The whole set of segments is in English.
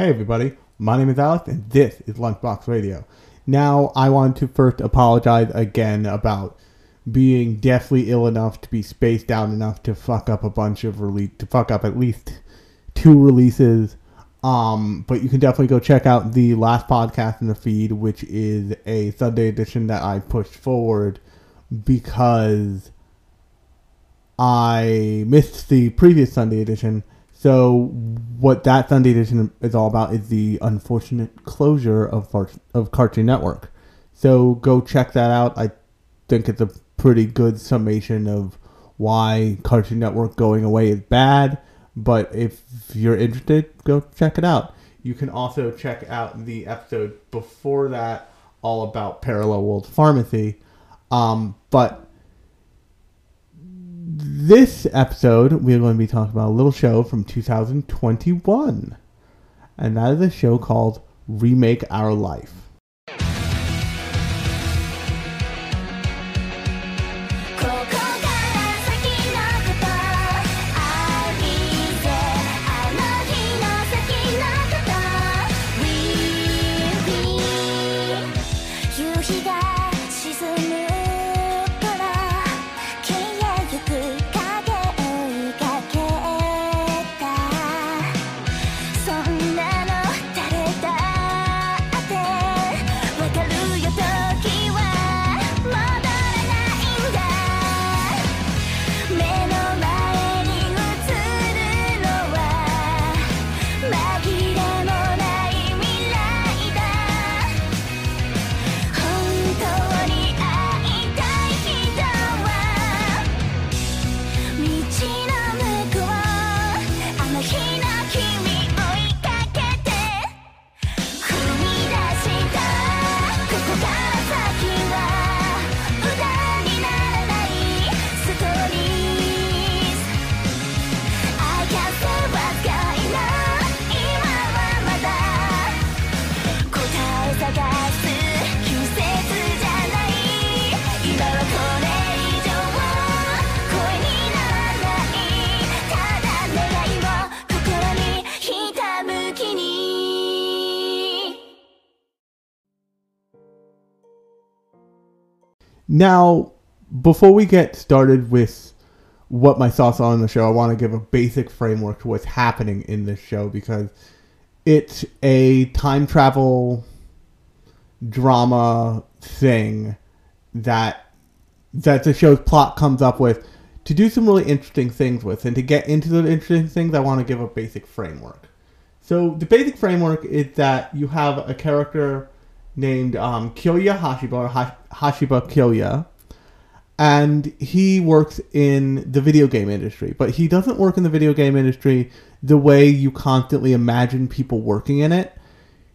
Hey everybody, my name is Alex and this is Lunchbox Radio. Now I want to first apologize again about being deathly ill enough to be spaced out enough to fuck up a bunch of release to fuck up at least two releases. Um, but you can definitely go check out the last podcast in the feed, which is a Sunday edition that I pushed forward because I missed the previous Sunday edition. So what that Sunday edition is all about is the unfortunate closure of of Cartoon Network. So go check that out. I think it's a pretty good summation of why Cartoon Network going away is bad. But if you're interested, go check it out. You can also check out the episode before that, all about Parallel World Pharmacy. Um, but this episode, we're going to be talking about a little show from 2021. And that is a show called Remake Our Life. Now, before we get started with what my thoughts are on the show, I want to give a basic framework to what's happening in this show because it's a time travel drama thing that that the show's plot comes up with to do some really interesting things with. And to get into the interesting things, I want to give a basic framework. So the basic framework is that you have a character named um, Kyoya Hashiba, or Hashiba Kyoya, and he works in the video game industry. But he doesn't work in the video game industry the way you constantly imagine people working in it.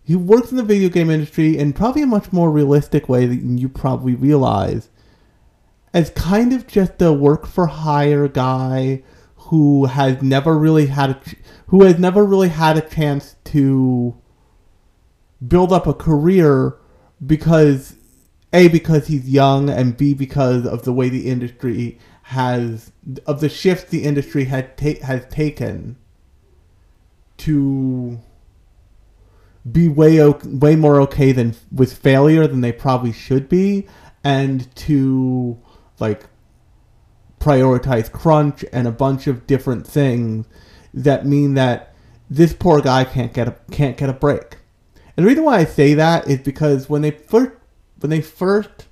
He works in the video game industry in probably a much more realistic way than you probably realize, as kind of just a work for hire guy who has never really had a who has never really had a chance to build up a career because a because he's young and b because of the way the industry has of the shift the industry had ta- has taken to be way o- way more okay than with failure than they probably should be and to like prioritize crunch and a bunch of different things that mean that this poor guy can't get a can't get a break and the reason why I say that is because when they first when they first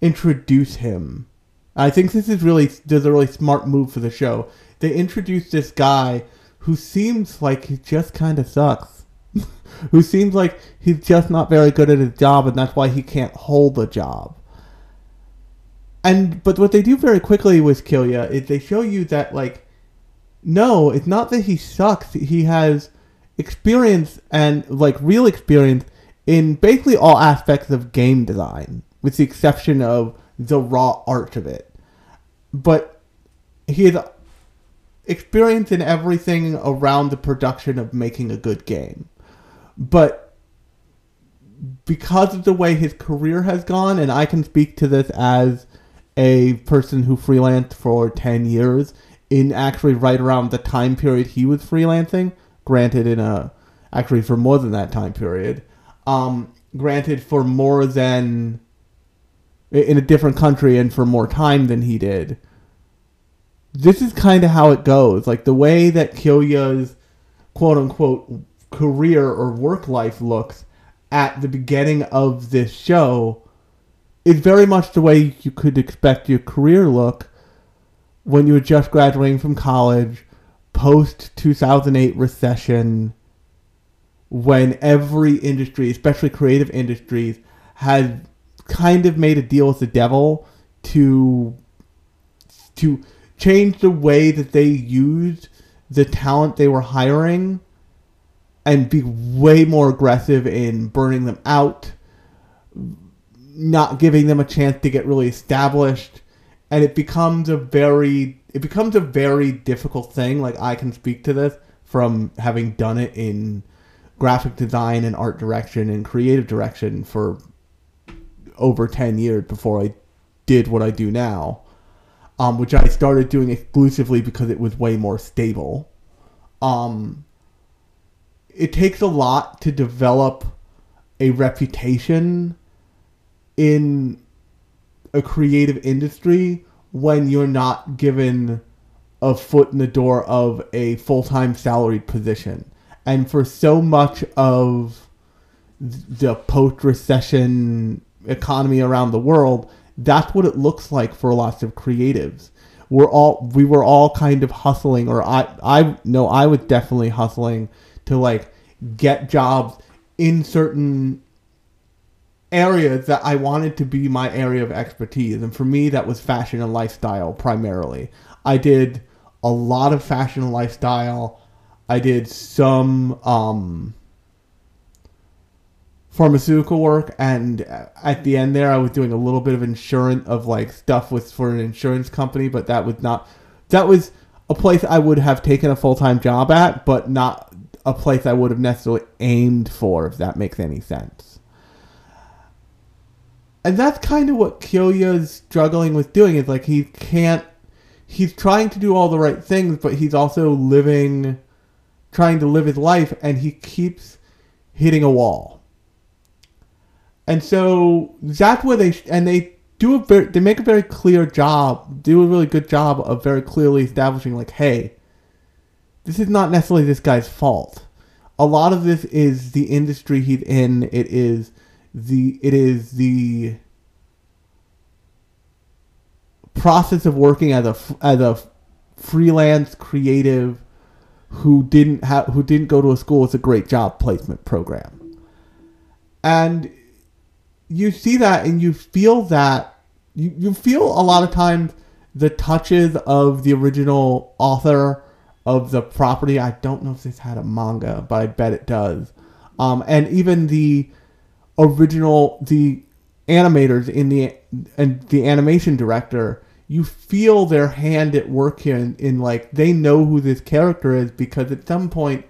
introduce him, I think this is really does a really smart move for the show. They introduce this guy who seems like he just kind of sucks. who seems like he's just not very good at his job and that's why he can't hold a job. And but what they do very quickly with Kyoya is they show you that like no, it's not that he sucks. He has experience and like real experience in basically all aspects of game design, with the exception of the raw art of it. But he has experience in everything around the production of making a good game. But because of the way his career has gone, and I can speak to this as a person who freelanced for 10 years, in actually right around the time period he was freelancing, granted in a actually for more than that time period. Um, granted, for more than in a different country and for more time than he did. This is kind of how it goes. Like the way that Kyoya's quote unquote career or work life looks at the beginning of this show is very much the way you could expect your career look when you were just graduating from college, post 2008 recession, when every industry, especially creative industries, had kind of made a deal with the devil to to change the way that they used the talent they were hiring and be way more aggressive in burning them out, not giving them a chance to get really established, and it becomes a very it becomes a very difficult thing. Like I can speak to this from having done it in graphic design and art direction and creative direction for over 10 years before I did what I do now, um, which I started doing exclusively because it was way more stable. Um, it takes a lot to develop a reputation in a creative industry when you're not given a foot in the door of a full-time salaried position. And for so much of the post-recession economy around the world, that's what it looks like for lots of creatives. We're all we were all kind of hustling, or I I know I was definitely hustling to like get jobs in certain areas that I wanted to be my area of expertise. And for me, that was fashion and lifestyle primarily. I did a lot of fashion and lifestyle. I did some um, pharmaceutical work and at the end there I was doing a little bit of insurance of like stuff with for an insurance company but that was not that was a place I would have taken a full-time job at but not a place I would have necessarily aimed for if that makes any sense. And that's kind of what Kyoya's struggling with doing is like he can't he's trying to do all the right things but he's also living trying to live his life and he keeps hitting a wall and so that's where they and they do a very they make a very clear job, do a really good job of very clearly establishing like, hey, this is not necessarily this guy's fault. A lot of this is the industry he's in. It is the it is the process of working as a as a freelance creative who didn't have who didn't go to a school with a great job placement program. And you see that and you feel that you, you feel a lot of times the touches of the original author of the property. I don't know if this had a manga, but I bet it does. Um, and even the original the animators in the and the animation director, you feel their hand at work here in, in like they know who this character is because at some point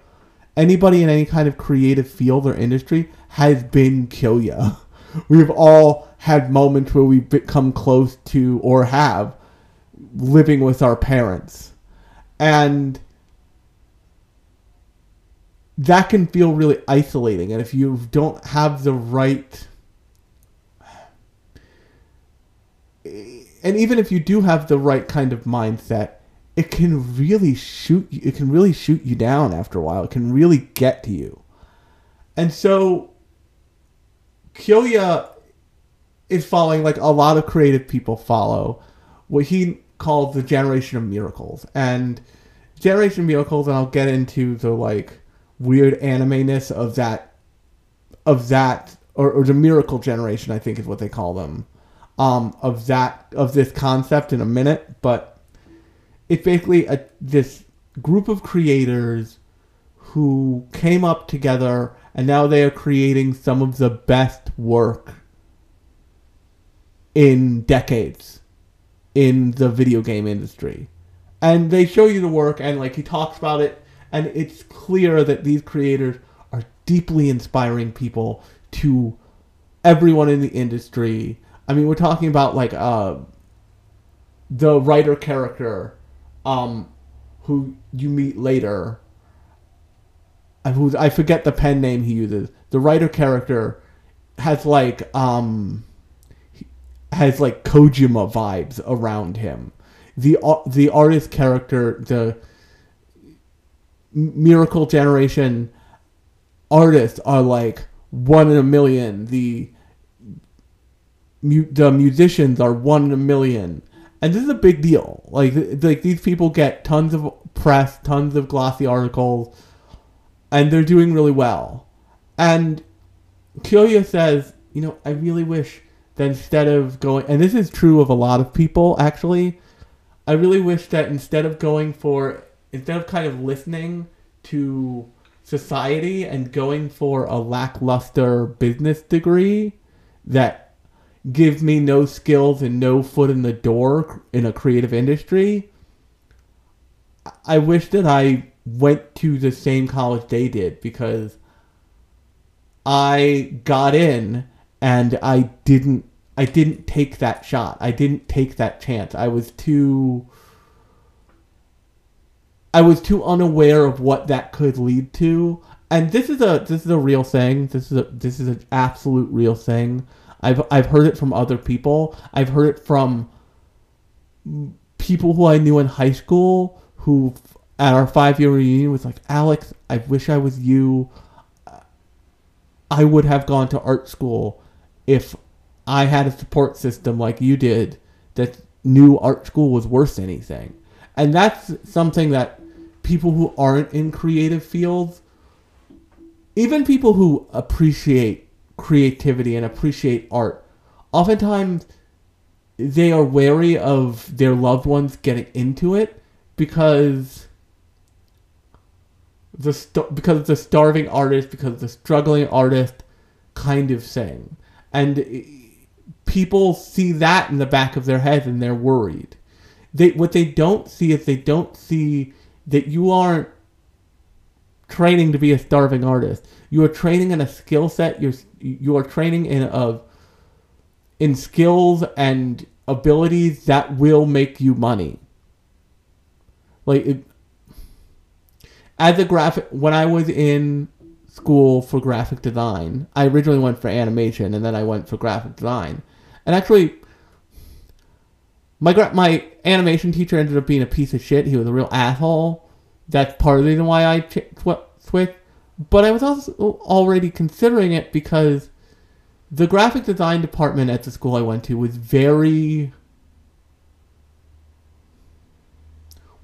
anybody in any kind of creative field or industry has been Kyoya. we've all had moments where we've become close to or have living with our parents. And that can feel really isolating. And if you don't have the right. And even if you do have the right kind of mindset, it can really shoot you, it can really shoot you down after a while. It can really get to you. And so Kyoya is following like a lot of creative people follow what he calls the generation of miracles and generation of miracles and i'll get into the like weird anime-ness of that of that or, or the miracle generation i think is what they call them um, of that of this concept in a minute but it's basically a, this group of creators who came up together and now they are creating some of the best work in decades in the video game industry. And they show you the work and like he talks about it and it's clear that these creators are deeply inspiring people to everyone in the industry. I mean, we're talking about like uh the writer character um who you meet later I, who's- I forget the pen name he uses. The writer character has like um has like Kojima vibes around him. The the artist character, the Miracle Generation artists are like one in a million. The the musicians are one in a million, and this is a big deal. Like like these people get tons of press, tons of glossy articles, and they're doing really well. And Kyoya says, you know, I really wish that instead of going, and this is true of a lot of people actually, I really wish that instead of going for, instead of kind of listening to society and going for a lackluster business degree that gives me no skills and no foot in the door in a creative industry, I wish that I went to the same college they did because I got in and I didn't I didn't take that shot. I didn't take that chance. I was too I was too unaware of what that could lead to. And this is a this is a real thing. This is a this is an absolute real thing. I've I've heard it from other people. I've heard it from people who I knew in high school who at our five year reunion was like, Alex, I wish I was you. I would have gone to art school if I had a support system like you did that knew art school was worth anything. And that's something that people who aren't in creative fields, even people who appreciate creativity and appreciate art, oftentimes they are wary of their loved ones getting into it because the st- because the starving artist, because the struggling artist kind of thing. And people see that in the back of their head and they're worried. They what they don't see is they don't see that you aren't training to be a starving artist. You are training in a skill set. You're you are training in a in skills and abilities that will make you money. Like it, as a graphic, when I was in school for graphic design, I originally went for animation and then I went for graphic design. And actually, my gra- my animation teacher ended up being a piece of shit. He was a real asshole. That's part of the reason why I ch- sw- switched. But I was also already considering it because the graphic design department at the school I went to was very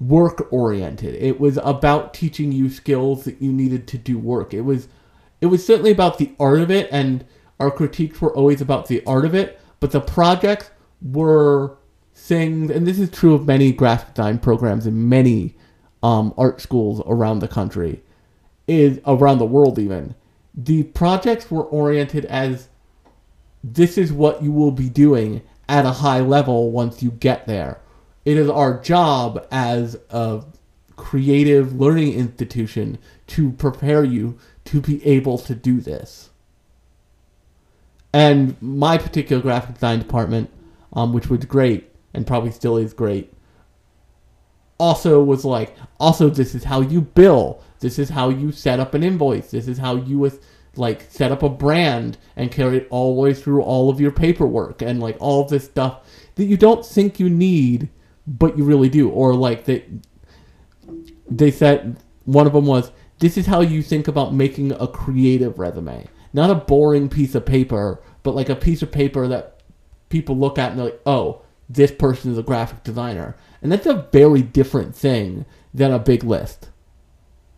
work oriented. It was about teaching you skills that you needed to do work. It was it was certainly about the art of it and our critiques were always about the art of it, but the projects were things and this is true of many graphic design programs in many um, art schools around the country is around the world even. The projects were oriented as this is what you will be doing at a high level once you get there. It is our job as a creative learning institution to prepare you to be able to do this. And my particular graphic design department, um, which was great and probably still is great, also was like, also this is how you bill. This is how you set up an invoice. This is how you with like set up a brand and carry it all the way through all of your paperwork and like all this stuff that you don't think you need, but you really do. Or like that they said one of them was this is how you think about making a creative resume not a boring piece of paper but like a piece of paper that people look at and they're like oh this person is a graphic designer. And that's a very different thing than a big list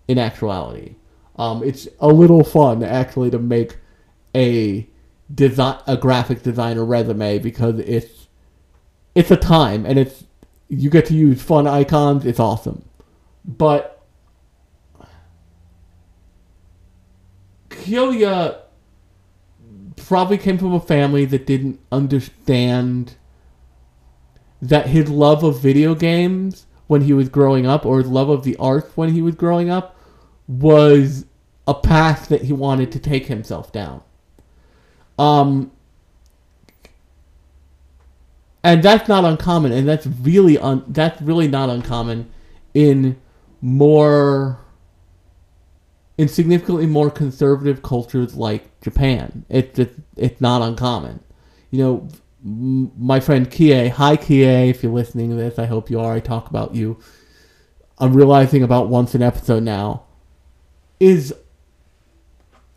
in actuality. Um, it's a little fun actually to make a design a graphic designer resume because it's it's a time and it's you get to use fun icons it's awesome. But Kyoya probably came from a family that didn't understand that his love of video games when he was growing up or his love of the arts when he was growing up was a path that he wanted to take himself down. Um and that's not uncommon and that's really un- that's really not uncommon in more in significantly more conservative cultures like Japan. It's just, it's not uncommon. You know, my friend Kie, hi Kie, if you're listening to this, I hope you are. I talk about you. I'm realizing about once an episode now. Is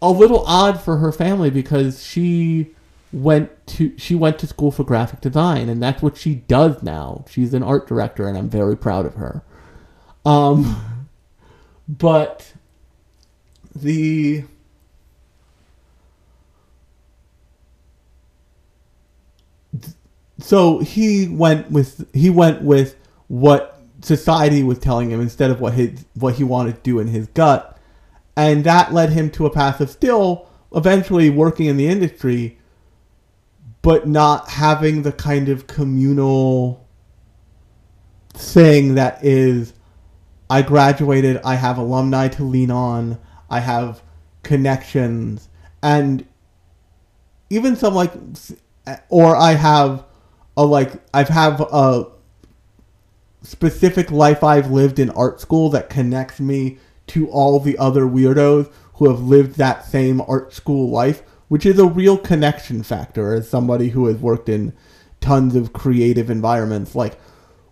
a little odd for her family because she went to she went to school for graphic design and that's what she does now. She's an art director and I'm very proud of her. Um but the so he went with he went with what society was telling him instead of what his what he wanted to do in his gut. And that led him to a path of still eventually working in the industry but not having the kind of communal thing that is I graduated, I have alumni to lean on, I have connections, and even some like, or I have a like, I've have a specific life I've lived in art school that connects me to all the other weirdos who have lived that same art school life, which is a real connection factor as somebody who has worked in tons of creative environments. Like,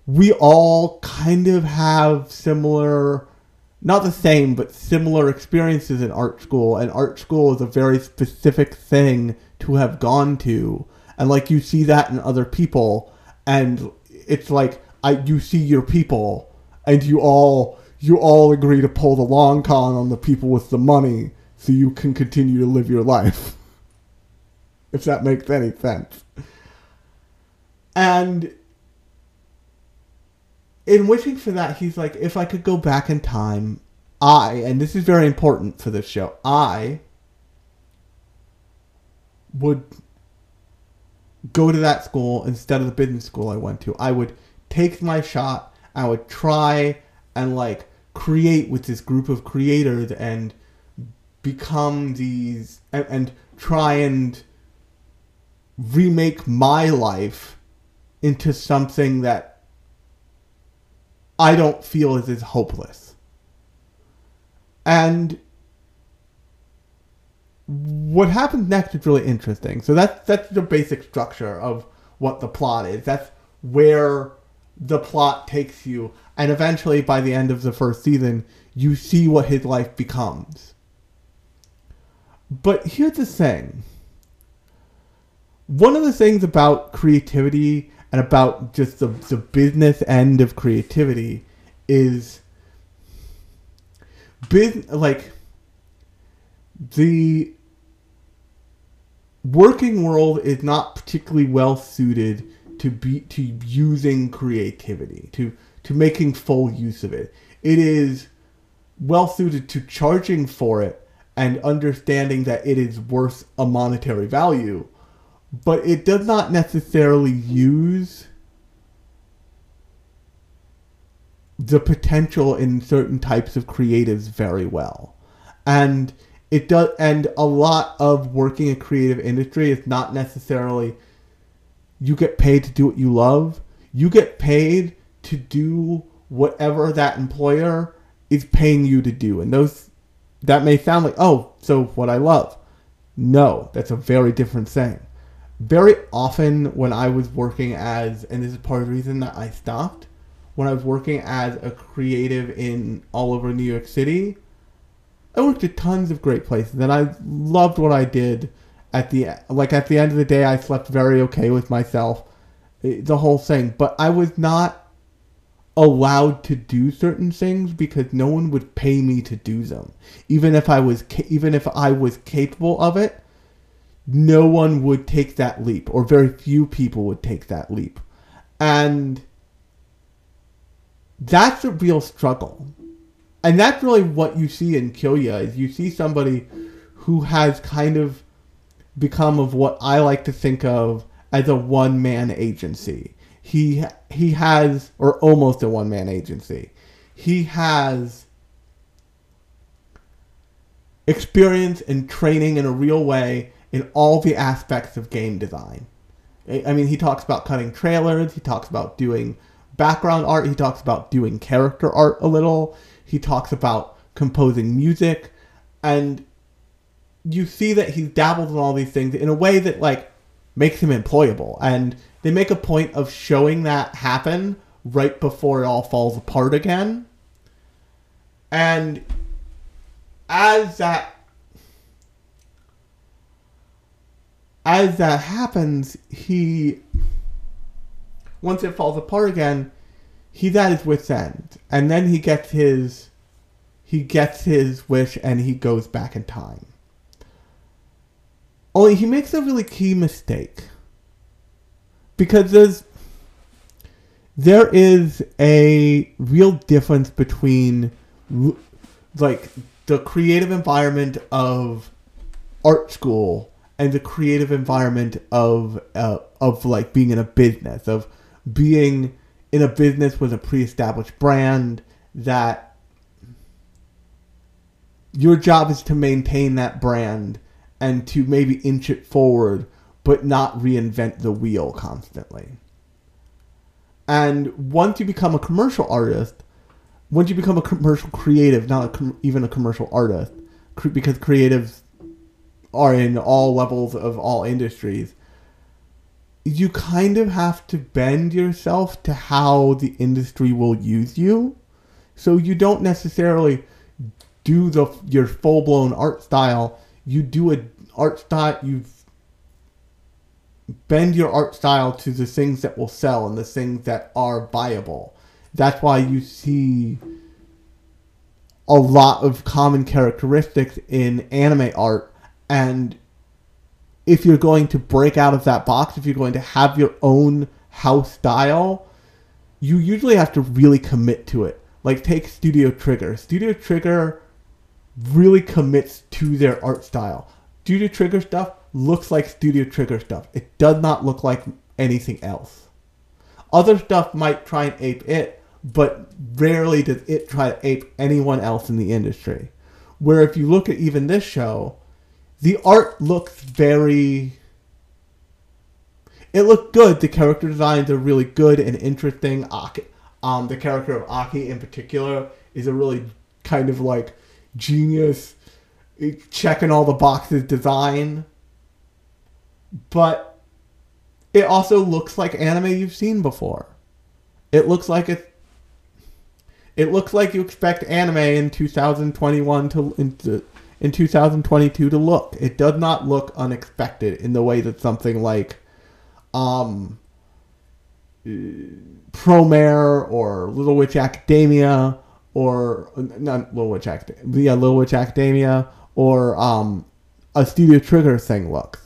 we all kind of have similar not the same but similar experiences in art school and art school is a very specific thing to have gone to and like you see that in other people and it's like I you see your people and you all you all agree to pull the long con on the people with the money so you can continue to live your life. If that makes any sense. And in wishing for that, he's like, if I could go back in time, I, and this is very important for this show, I would go to that school instead of the business school I went to. I would take my shot. I would try and like create with this group of creators and become these and, and try and remake my life into something that I don't feel is as hopeless. And what happens next is really interesting. So that's that's the basic structure of what the plot is. That's where the plot takes you, and eventually, by the end of the first season, you see what his life becomes. But here's the thing. One of the things about creativity and about just the, the business end of creativity is big like the working world is not particularly well suited to be to using creativity to to making full use of it it is well suited to charging for it and understanding that it is worth a monetary value but it does not necessarily use the potential in certain types of creatives very well. And it does and a lot of working a creative industry is not necessarily you get paid to do what you love. You get paid to do whatever that employer is paying you to do. And those that may sound like, "Oh, so what I love." No, that's a very different thing very often when I was working as, and this is part of the reason that I stopped, when I was working as a creative in all over New York City, I worked at tons of great places, and I loved what I did. At the like at the end of the day, I slept very okay with myself, eh, the whole thing. But I was not allowed to do certain things because no one would pay me to do them, even if I was even if I was capable of it no one would take that leap, or very few people would take that leap. And that's a real struggle. And that's really what you see in Kyoya is you see somebody who has kind of become of what I like to think of as a one man agency. He he has or almost a one man agency. He has experience and training in a real way in all the aspects of game design. I mean, he talks about cutting trailers, he talks about doing background art, he talks about doing character art a little, he talks about composing music, and you see that he's dabbled in all these things in a way that like makes him employable and they make a point of showing that happen right before it all falls apart again. And as that as that happens he once it falls apart again he's at his wit's end and then he gets his he gets his wish and he goes back in time only he makes a really key mistake. Because there's there is a real difference between like the creative environment of art school and the creative environment of uh, of like being in a business of being in a business with a pre-established brand that your job is to maintain that brand and to maybe inch it forward, but not reinvent the wheel constantly. And once you become a commercial artist, once you become a commercial creative, not a com- even a commercial artist, because creatives are in all levels of all industries, you kind of have to bend yourself to how the industry will use you. So you don't necessarily do the your full blown art style you do a art style you bend your art style to the things that will sell and the things that are viable. that's why you see a lot of common characteristics in anime art and if you're going to break out of that box if you're going to have your own house style you usually have to really commit to it like take studio trigger studio trigger really commits to their art style. Studio Trigger stuff looks like Studio Trigger stuff. It does not look like anything else. Other stuff might try and ape it, but rarely does it try to ape anyone else in the industry. Where if you look at even this show, the art looks very. It looked good. The character designs are really good and interesting. Um, the character of Aki in particular is a really kind of like genius, checking all the boxes design. But it also looks like anime you've seen before. It looks like it. It looks like you expect anime in 2021 to in, in 2022 to look. It does not look unexpected in the way that something like, um, Promare or Little Witch Academia or not Little Witch Academia, yeah, Little Witch Academia, or um, a Studio Trigger thing looks.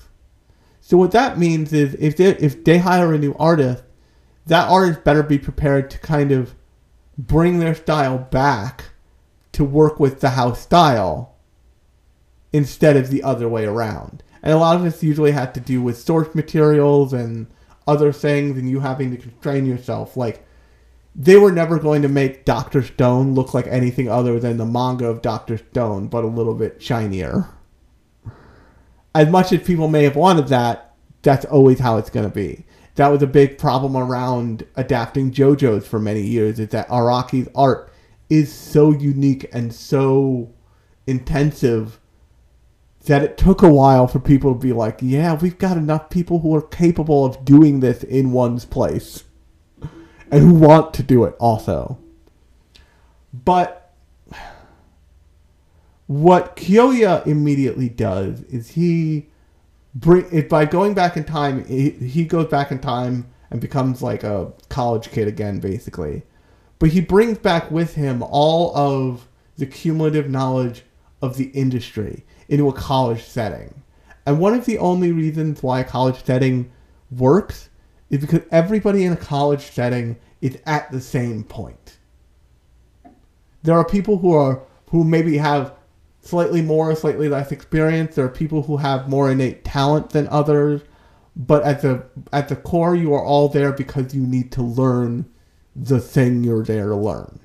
So what that means is if they if they hire a new artist, that artist better be prepared to kind of bring their style back to work with the house style instead of the other way around. And a lot of this usually had to do with source materials and other things and you having to constrain yourself. Like they were never going to make Doctor Stone look like anything other than the manga of Doctor Stone, but a little bit shinier. As much as people may have wanted that, that's always how it's going to be. That was a big problem around adapting JoJo's for many years, is that Araki's art is so unique and so intensive that it took a while for people to be like, yeah, we've got enough people who are capable of doing this in one's place and who want to do it also. But what Kyoya immediately does is he bring by going back in time. He goes back in time and becomes like a college kid again, basically. But he brings back with him all of the cumulative knowledge of the industry into a college setting. And one of the only reasons why a college setting works is because everybody in a college setting is at the same point. There are people who are who maybe have slightly more, slightly less experience. There are people who have more innate talent than others, but at the at the core, you are all there because you need to learn the thing you're there to learn,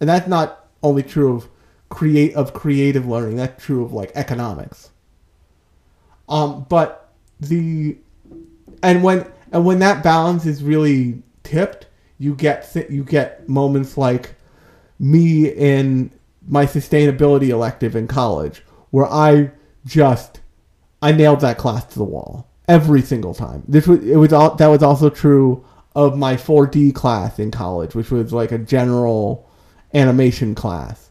and that's not only true of create of creative learning. That's true of like economics. Um, but the and when and when that balance is really tipped, you get you get moments like me in my sustainability elective in college, where I just I nailed that class to the wall every single time. This was it was all that was also true of my 4D class in college, which was like a general animation class.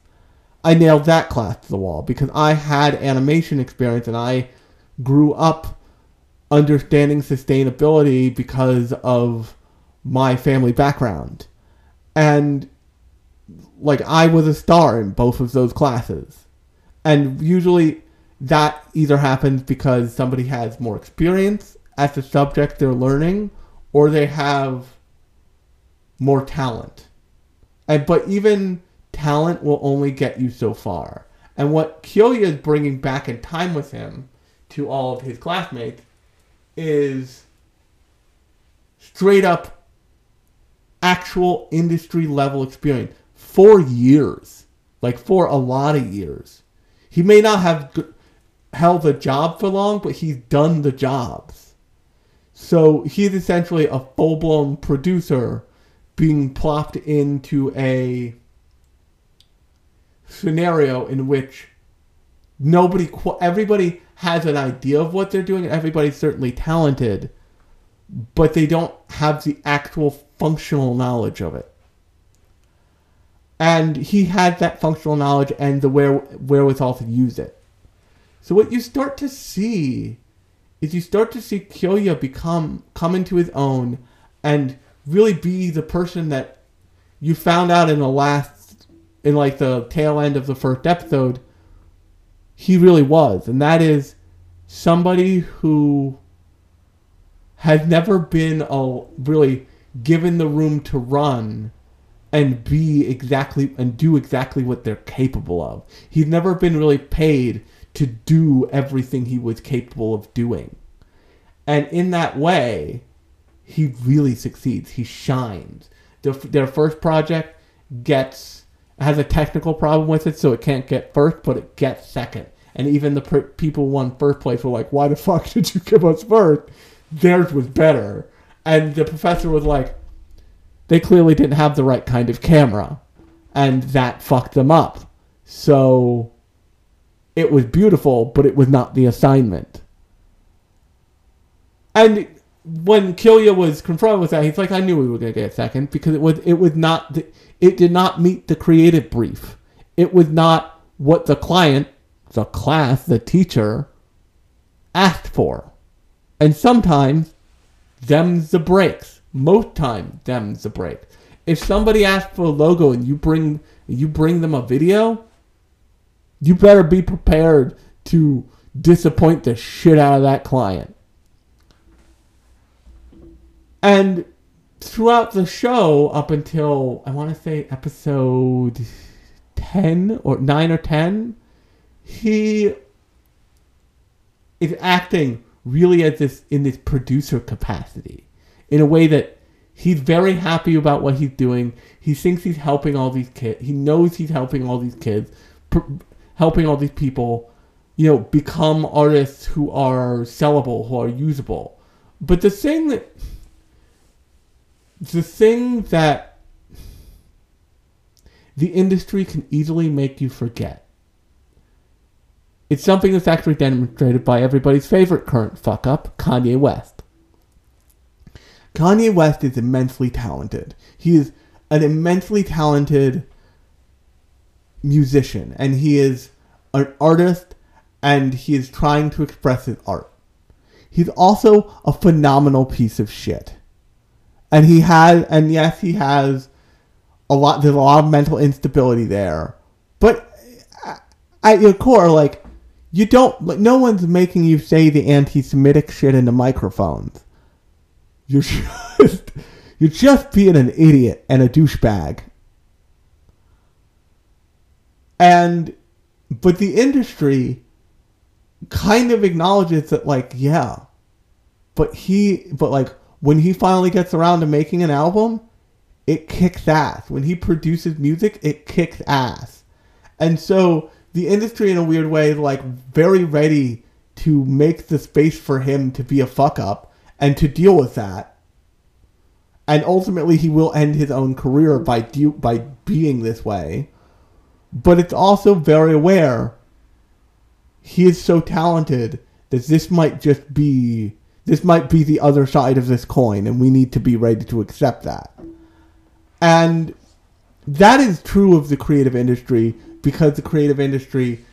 I nailed that class to the wall because I had animation experience and I grew up understanding sustainability because of my family background. And like I was a star in both of those classes. And usually that either happens because somebody has more experience at the subject they're learning or they have more talent. And but even talent will only get you so far. And what Kyoya is bringing back in time with him to all of his classmates is straight up actual industry level experience for years, like for a lot of years. He may not have held a job for long, but he's done the jobs. So he's essentially a full blown producer being plopped into a scenario in which nobody, everybody has an idea of what they're doing, and everybody's certainly talented, but they don't have the actual functional knowledge of it. And he had that functional knowledge and the where, wherewithal to use it. So what you start to see is you start to see Kyoya become come into his own and really be the person that you found out in the last in like the tail end of the first episode he really was and that is somebody who has never been a really given the room to run and be exactly and do exactly what they're capable of. He's never been really paid to do everything he was capable of doing. And in that way, he really succeeds. He shines. Their, their first project gets has a technical problem with it, so it can't get first, but it gets second. And even the per- people won first place were like, "Why the fuck did you give us first? Theirs was better." And the professor was like, "They clearly didn't have the right kind of camera, and that fucked them up." So it was beautiful, but it was not the assignment. And when Kyoya was confronted with that, he's like, "I knew we were going to get a second because it was it was not the, it did not meet the creative brief. It was not what the client, the class, the teacher asked for. And sometimes them's the breaks. Most time them's the breaks. If somebody asks for a logo and you bring you bring them a video, you better be prepared to disappoint the shit out of that client. And throughout the show, up until I want to say episode 10 or 9 or 10, he is acting really as this in this producer capacity in a way that he's very happy about what he's doing. He thinks he's helping all these kids. He knows he's helping all these kids, pr- helping all these people, you know, become artists who are sellable, who are usable. But the thing that the thing that the industry can easily make you forget. It's something that's actually demonstrated by everybody's favorite current fuck up, Kanye West. Kanye West is immensely talented. He is an immensely talented musician, and he is an artist, and he is trying to express his art. He's also a phenomenal piece of shit and he has, and yes, he has a lot. There's a lot of mental instability there, but uh, at your core, like you don't, like no one's making you say the anti-Semitic shit into microphones. You're just, you're just being an idiot and a douchebag. And, but the industry kind of acknowledges that, like, yeah, but he, but like when he finally gets around to making an album, it kicks ass. When he produces music, it kicks ass. And so the industry, in a weird way, is like very ready to make the space for him to be a fuck up and to deal with that. And ultimately, he will end his own career by de- by being this way. But it's also very aware he is so talented that this might just be this might be the other side of this coin and we need to be ready to accept that. And that is true of the creative industry because the creative industry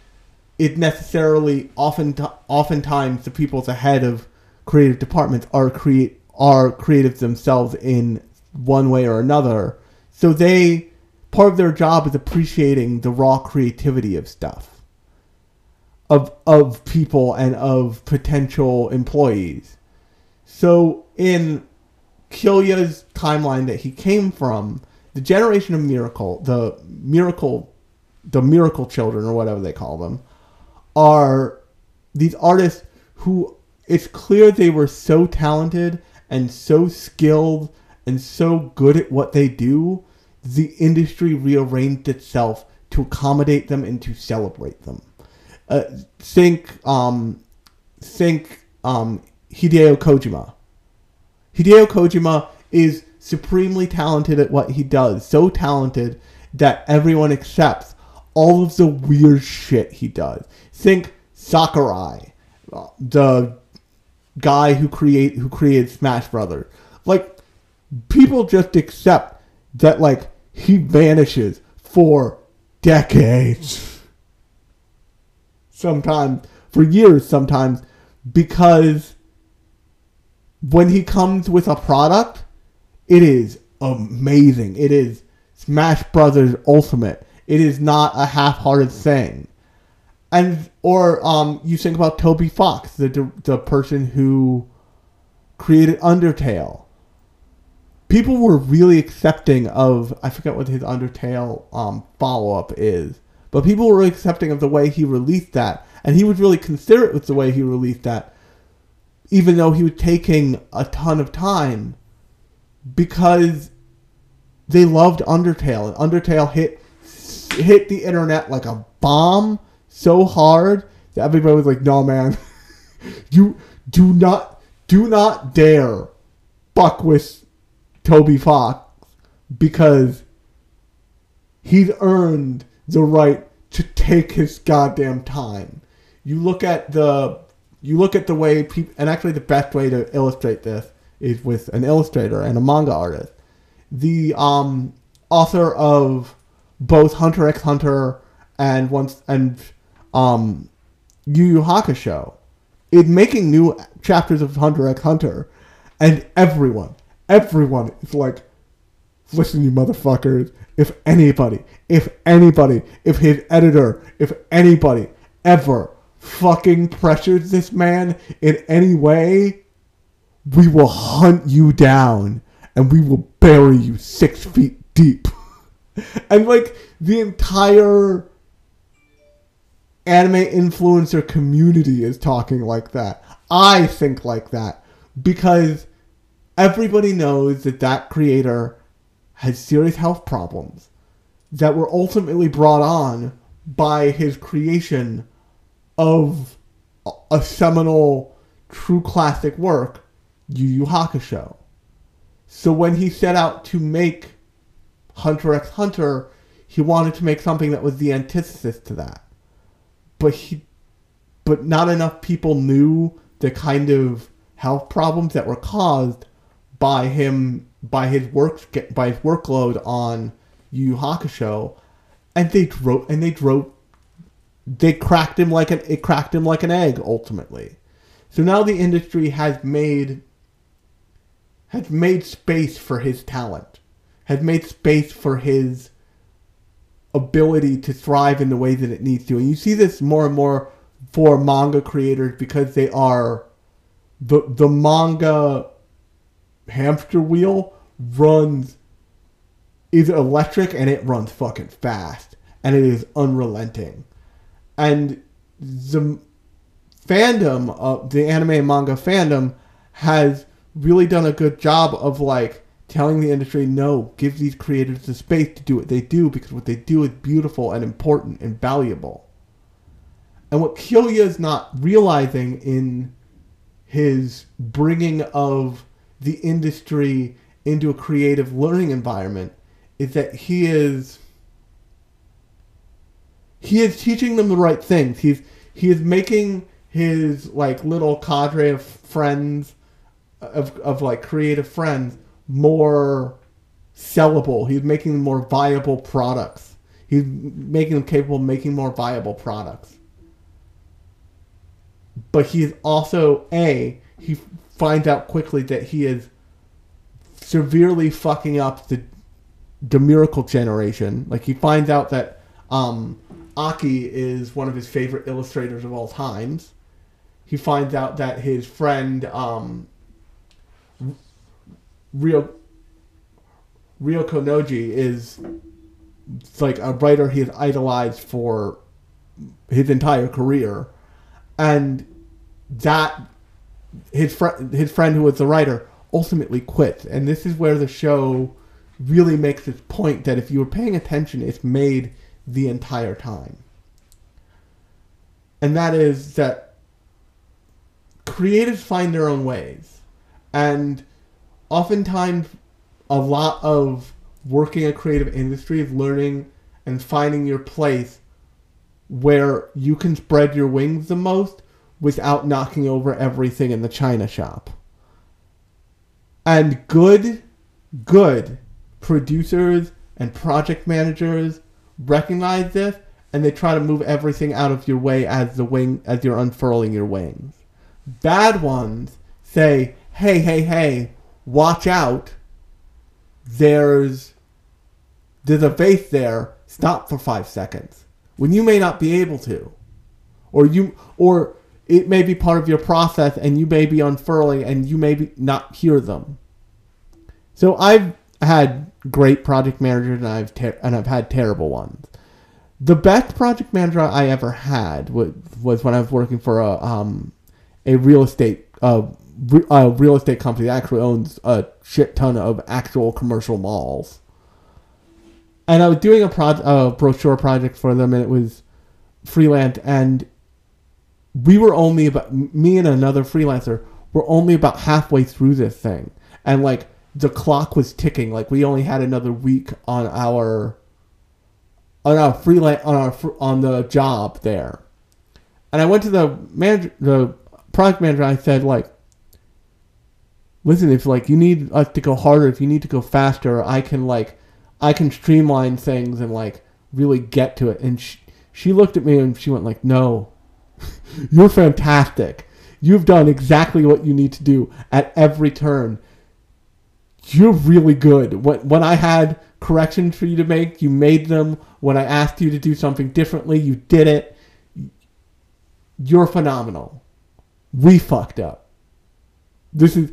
it necessarily often oftentimes the people at the head of creative departments are create are creatives themselves in one way or another. So they part of their job is appreciating the raw creativity of stuff. Of of people and of potential employees. So in Killia's timeline that he came from, the generation of miracle, the miracle the miracle children or whatever they call them, are these artists who it's clear they were so talented and so skilled and so good at what they do, the industry rearranged itself to accommodate them and to celebrate them. Uh, think, um, think um, Hideo Kojima. Hideo Kojima is supremely talented at what he does, so talented that everyone accepts all of the weird shit he does. Think Sakurai, the guy who create who created Smash Brothers. Like people just accept that like he vanishes for decades. Sometimes for years sometimes because when he comes with a product, it is amazing. It is Smash Brothers Ultimate. It is not a half-hearted thing. And or um, you think about Toby Fox, the the person who created Undertale. People were really accepting of I forget what his Undertale um, follow up is, but people were accepting of the way he released that, and he was really considerate with the way he released that, even though he was taking a ton of time, because they loved Undertale, and Undertale hit hit the internet like a bomb so hard that everybody was like, "No, man, you do not, do not dare fuck with Toby Fox because he's earned the right to take his goddamn time." You look at the, you look at the way people, and actually the best way to illustrate this is with an illustrator and a manga artist. The um, author of both Hunter x Hunter and once and um, Yu Yu Hakusho in making new chapters of Hunter x Hunter, and everyone, everyone is like, listen, you motherfuckers. If anybody, if anybody, if his editor, if anybody ever fucking pressures this man in any way, we will hunt you down and we will bury you six feet deep. and like the entire anime influencer community is talking like that. I think like that because everybody knows that that creator has serious health problems that were ultimately brought on by his creation of a seminal true classic work, Yu Yu Hakusho. So when he set out to make Hunter x Hunter, he wanted to make something that was the antithesis to that. But he but not enough people knew the kind of health problems that were caused by him by his work by his workload on Yu Yu Hakusho, and they drove and they drove they cracked him like an it cracked him like an egg ultimately. So now the industry has made has made space for his talent has made space for his ability to thrive in the way that it needs to. And you see this more and more for manga creators because they are the the manga hamster wheel runs is electric and it runs fucking fast and it is unrelenting. And the fandom of the anime and manga fandom has really done a good job of like telling the industry no, give these creators the space to do what they do because what they do is beautiful and important and valuable. And what Killia is not realizing in his bringing of the industry into a creative learning environment is that he is he is teaching them the right things. He's he is making his like little cadre of friends of, of like creative friends more sellable. He's making them more viable products. He's making them capable of making more viable products. But he's also a he finds out quickly that he is severely fucking up the the miracle generation. Like he finds out that um, Aki is one of his favorite illustrators of all times. He finds out that his friend um, Rio Ryoko Noji is like a writer he has idolized for his entire career, and that his friend his friend who was the writer ultimately quits, and this is where the show really makes its point that if you were paying attention, it's made the entire time, and that is that creatives find their own ways, and oftentimes a lot of working a creative industry is learning and finding your place where you can spread your wings the most without knocking over everything in the china shop. And good, good producers and project managers recognize this and they try to move everything out of your way as the wing as you're unfurling your wings. Bad ones say, "Hey, hey, hey, watch out. There's there's a vase there. Stop for 5 seconds." When you may not be able to. Or you or it may be part of your process and you may be unfurling and you may be not hear them. So I've had great project managers and I've ter- and I've had terrible ones. The best project manager I ever had was, was when I was working for a um, a real estate uh, re- a real estate company that actually owns a shit ton of actual commercial malls. And I was doing a, pro- a brochure project for them, and it was freelance, and we were only about me and another freelancer were only about halfway through this thing, and like the clock was ticking. Like we only had another week on our on our freelance on our on the job there, and I went to the manager, the product manager. I said like, listen, if like you need us to go harder, if you need to go faster, I can like I can streamline things and like really get to it. And she, she looked at me and she went like, no you're fantastic. You've done exactly what you need to do at every turn. You're really good. When, when I had corrections for you to make, you made them. When I asked you to do something differently, you did it. You're phenomenal. We fucked up. This is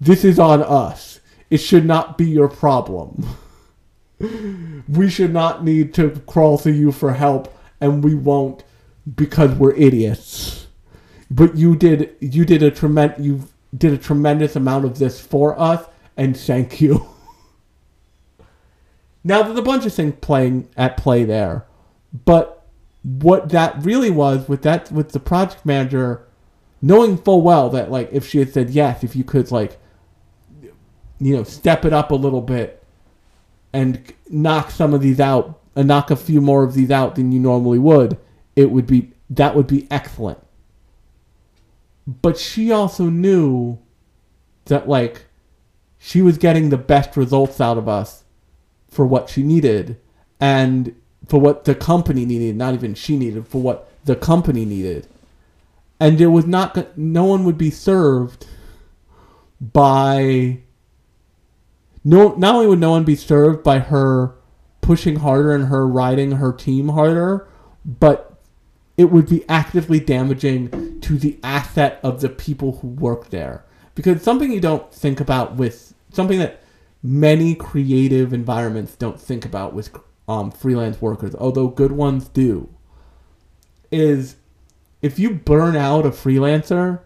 this is on us. It should not be your problem. we should not need to crawl to you for help and we won't because we're idiots. But you did you did a tremendous you did a tremendous amount of this for us, and thank you. now there's a bunch of things playing at play there, but what that really was with that with the project manager knowing full well that like if she had said yes if you could like you know step it up a little bit and knock some of these out and knock a few more of these out than you normally would it would be that would be excellent. But she also knew that like she was getting the best results out of us for what she needed and for what the company needed, not even she needed, for what the company needed. And there was not no one would be served by no not only would no one be served by her pushing harder and her riding her team harder, but it would be actively damaging to the asset of the people who work there. Because something you don't think about with something that many creative environments don't think about with um, freelance workers, although good ones do, is if you burn out a freelancer,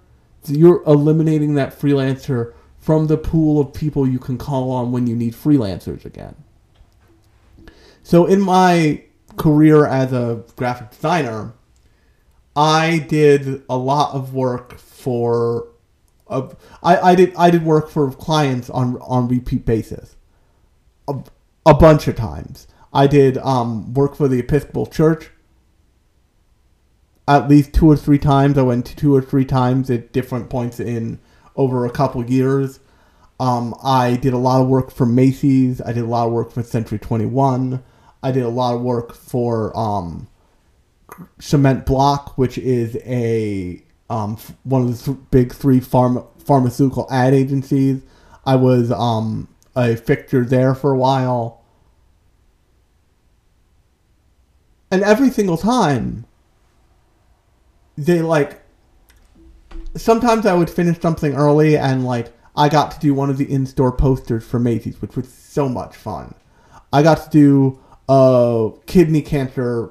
you're eliminating that freelancer from the pool of people you can call on when you need freelancers again. So in my career as a graphic designer, I did a lot of work for uh, I, I did I did work for clients on on repeat basis a, a bunch of times. I did um, work for the Episcopal Church at least two or three times. I went two or three times at different points in over a couple years. Um, I did a lot of work for Macy's. I did a lot of work for Century 21. I did a lot of work for um, Cement Bloc, which is a um, one of the th- big three pharma- pharmaceutical ad agencies. I was um, a fixture there for a while. And every single time, they like. Sometimes I would finish something early and like I got to do one of the in-store posters for Macy's, which was so much fun. I got to do a kidney cancer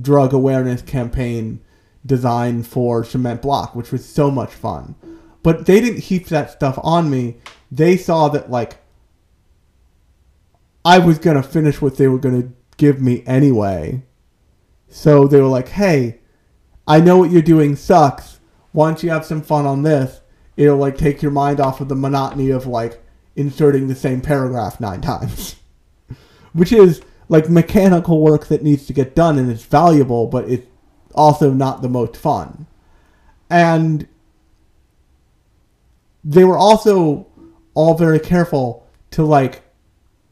drug awareness campaign design for Cement Bloc, which was so much fun. But they didn't heap that stuff on me. They saw that like I was gonna finish what they were gonna give me anyway. So they were like, "Hey, I know what you're doing sucks. Don't you have some fun on this? It'll like take your mind off of the monotony of like inserting the same paragraph nine times." Which is like mechanical work that needs to get done and it's valuable, but it's also not the most fun. And they were also all very careful to like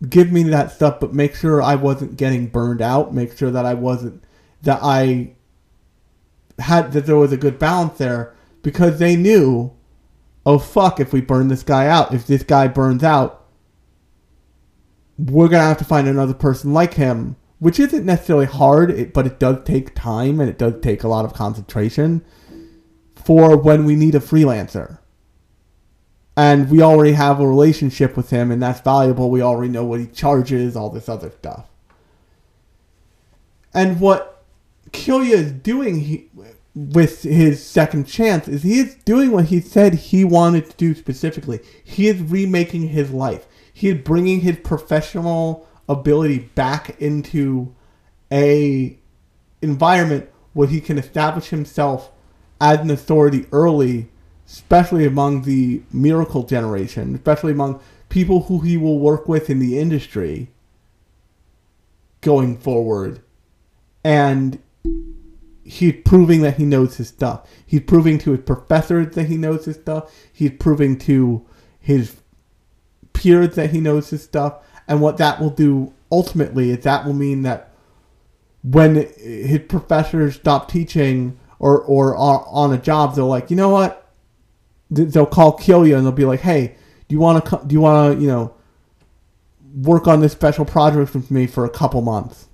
give me that stuff but make sure I wasn't getting burned out, make sure that I wasn't that I had that there was a good balance there because they knew oh fuck if we burn this guy out, if this guy burns out, we're gonna have to find another person like him, which isn't necessarily hard, but it does take time and it does take a lot of concentration for when we need a freelancer. And we already have a relationship with him, and that's valuable. We already know what he charges, all this other stuff. And what Kilya is doing he, with his second chance is he is doing what he said he wanted to do specifically. He is remaking his life he is bringing his professional ability back into a environment where he can establish himself as an authority early, especially among the miracle generation, especially among people who he will work with in the industry going forward. And he's proving that he knows his stuff. He's proving to his professors that he knows his stuff. He's proving to his peers that he knows his stuff. And what that will do ultimately is that will mean that when his professors stop teaching or, or are on a job, they're like, you know what? They'll call Kilya and they'll be like, hey, do you want to, do you want to, you know, work on this special project with me for a couple months?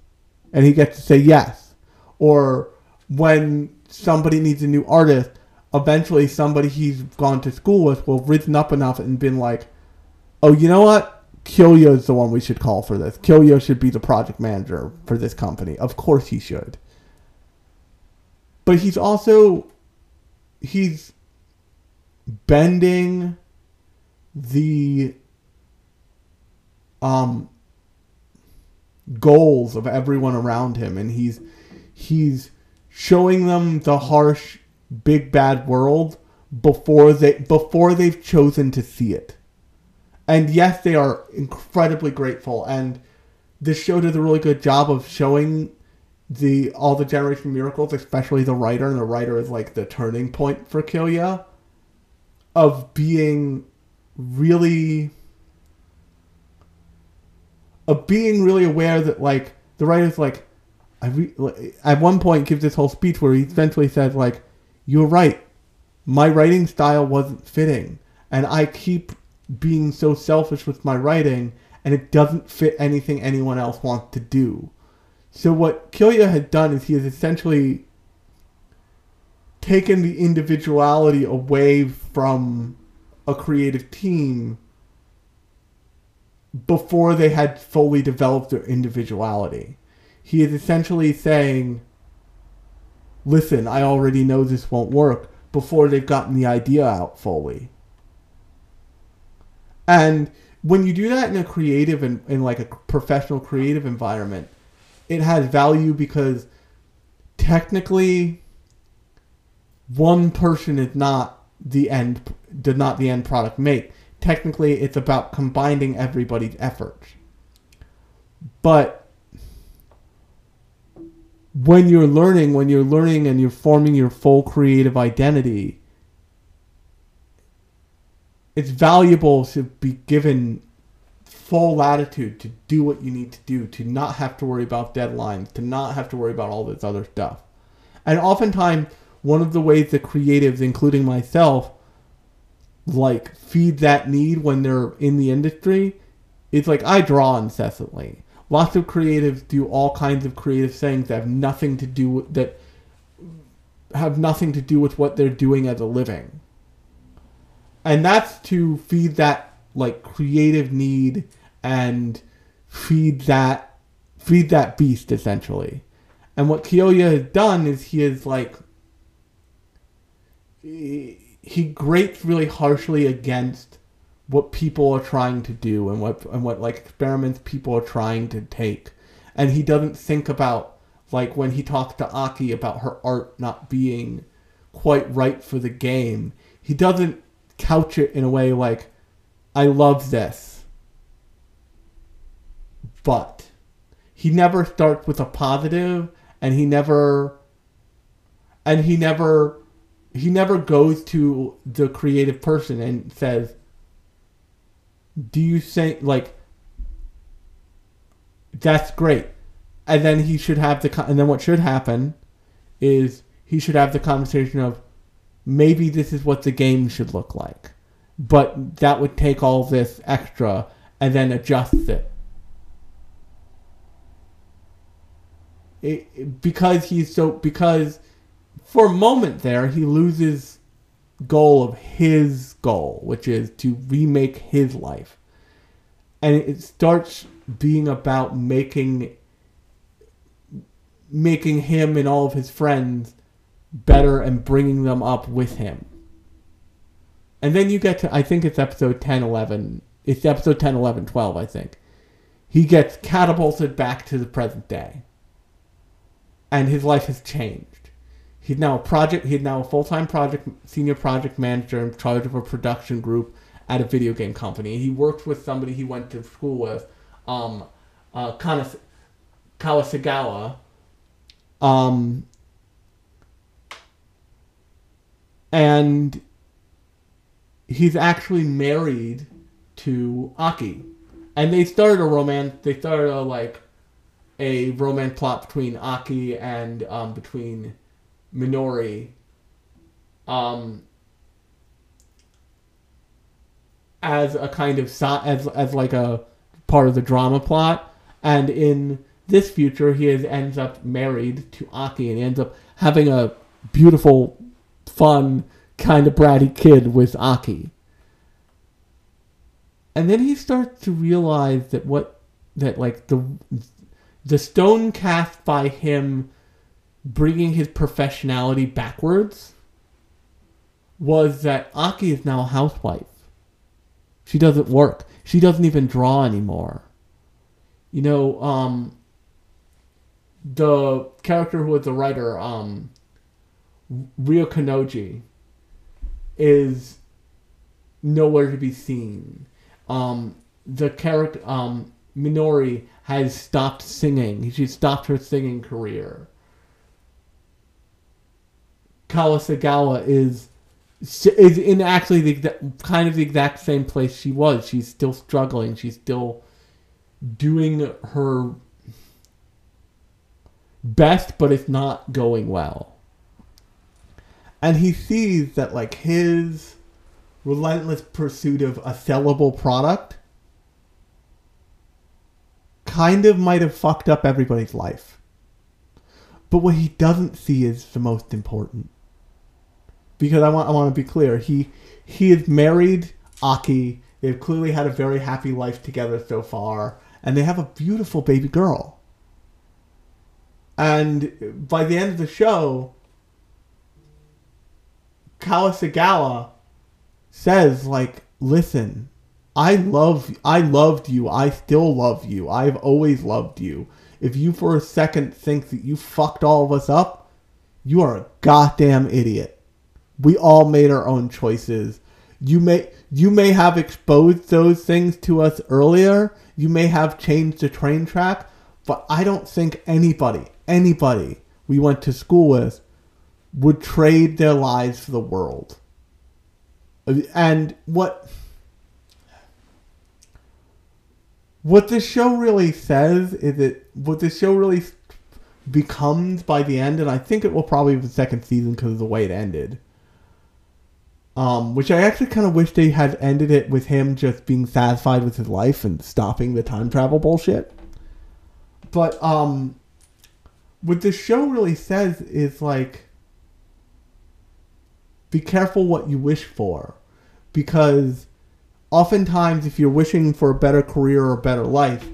And he gets to say yes. Or when somebody needs a new artist, eventually somebody he's gone to school with will have risen up enough and been like, oh, you know what? Kilya is the one we should call for this. Kilya should be the project manager for this company. Of course he should. But he's also he's bending the um goals of everyone around him and he's he's showing them the harsh big bad world before they before they've chosen to see it and yes, they are incredibly grateful. And this show did a really good job of showing the all the generation miracles, especially the writer, and the writer is like the turning point for Kilya of being really of being really aware that like the writer's like I re- at one point gives this whole speech where he eventually says like you're right my writing style wasn't fitting and I keep being so selfish with my writing and it doesn't fit anything anyone else wants to do. So what Kilya had done is he has essentially taken the individuality away from a creative team before they had fully developed their individuality. He is essentially saying, listen, I already know this won't work before they've gotten the idea out fully. And when you do that in a creative and in like a professional creative environment, it has value because technically one person is not the end did not the end product make. Technically it's about combining everybody's efforts. But when you're learning, when you're learning and you're forming your full creative identity, it's valuable to be given full latitude to do what you need to do, to not have to worry about deadlines, to not have to worry about all this other stuff. And oftentimes, one of the ways that creatives, including myself, like feed that need when they're in the industry is like I draw incessantly. Lots of creatives do all kinds of creative things that have nothing to do with that have nothing to do with what they're doing as a living. And that's to feed that like creative need and feed that feed that beast essentially. And what Kyoya has done is he is like he grates really harshly against what people are trying to do and what and what like experiments people are trying to take. And he doesn't think about like when he talks to Aki about her art not being quite right for the game, he doesn't couch it in a way like I love this. But he never starts with a positive and he never and he never he never goes to the creative person and says do you think like that's great and then he should have the and then what should happen is he should have the conversation of maybe this is what the game should look like but that would take all this extra and then adjust it. it because he's so because for a moment there he loses goal of his goal which is to remake his life and it starts being about making making him and all of his friends better and bringing them up with him and then you get to, I think it's episode 10, 11. It's episode 10, 11, 12, I think. He gets catapulted back to the present day. And his life has changed. He's now a project, he's now a full-time project, senior project manager in charge of a production group at a video game company. He worked with somebody he went to school with, um, uh, Kanas- Kawasagawa. Um, and he's actually married to Aki, and they started a romance. They started a like a romance plot between Aki and um, between Minori. Um, as a kind of as as like a part of the drama plot, and in this future, he is, ends up married to Aki, and he ends up having a beautiful, fun kind of bratty kid with Aki. And then he starts to realize that what that like the the stone cast by him bringing his professionality backwards was that Aki is now a housewife. She doesn't work. She doesn't even draw anymore. You know, um, the character who was the writer, um, Ryo Kanoji, is nowhere to be seen. Um, the character um, Minori has stopped singing. She stopped her singing career. Kawasagawa is is in actually the kind of the exact same place she was. She's still struggling. She's still doing her best, but it's not going well and he sees that like his relentless pursuit of a sellable product kind of might have fucked up everybody's life. But what he doesn't see is the most important. Because I want I want to be clear, he he is married Aki. They've clearly had a very happy life together so far, and they have a beautiful baby girl. And by the end of the show, Kawasagawa says like, "Listen, I love I loved you. I still love you. I've always loved you. If you for a second think that you fucked all of us up, you are a goddamn idiot. We all made our own choices. You may you may have exposed those things to us earlier. You may have changed the train track, but I don't think anybody, anybody we went to school with would trade their lives for the world. And what what this show really says is that what this show really becomes by the end, and I think it will probably be the second season because of the way it ended. Um, which I actually kind of wish they had ended it with him just being satisfied with his life and stopping the time travel bullshit. But um, what the show really says is like, be careful what you wish for, because oftentimes if you're wishing for a better career or a better life,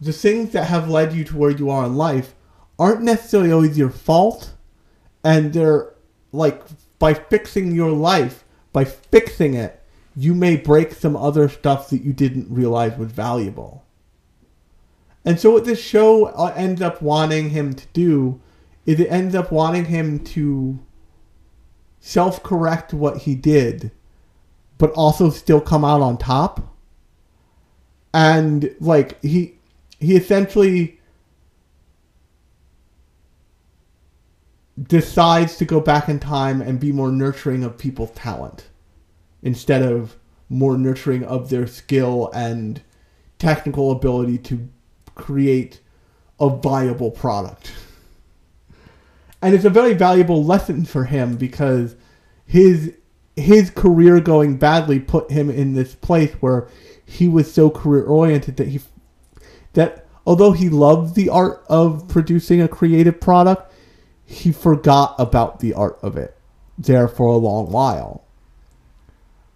the things that have led you to where you are in life aren't necessarily always your fault, and they're like by fixing your life, by fixing it, you may break some other stuff that you didn't realize was valuable. And so, what this show uh, ends up wanting him to do is it ends up wanting him to self correct what he did, but also still come out on top. And, like, he, he essentially decides to go back in time and be more nurturing of people's talent instead of more nurturing of their skill and technical ability to create a viable product. And it's a very valuable lesson for him because his his career going badly put him in this place where he was so career oriented that he that although he loved the art of producing a creative product, he forgot about the art of it there for a long while.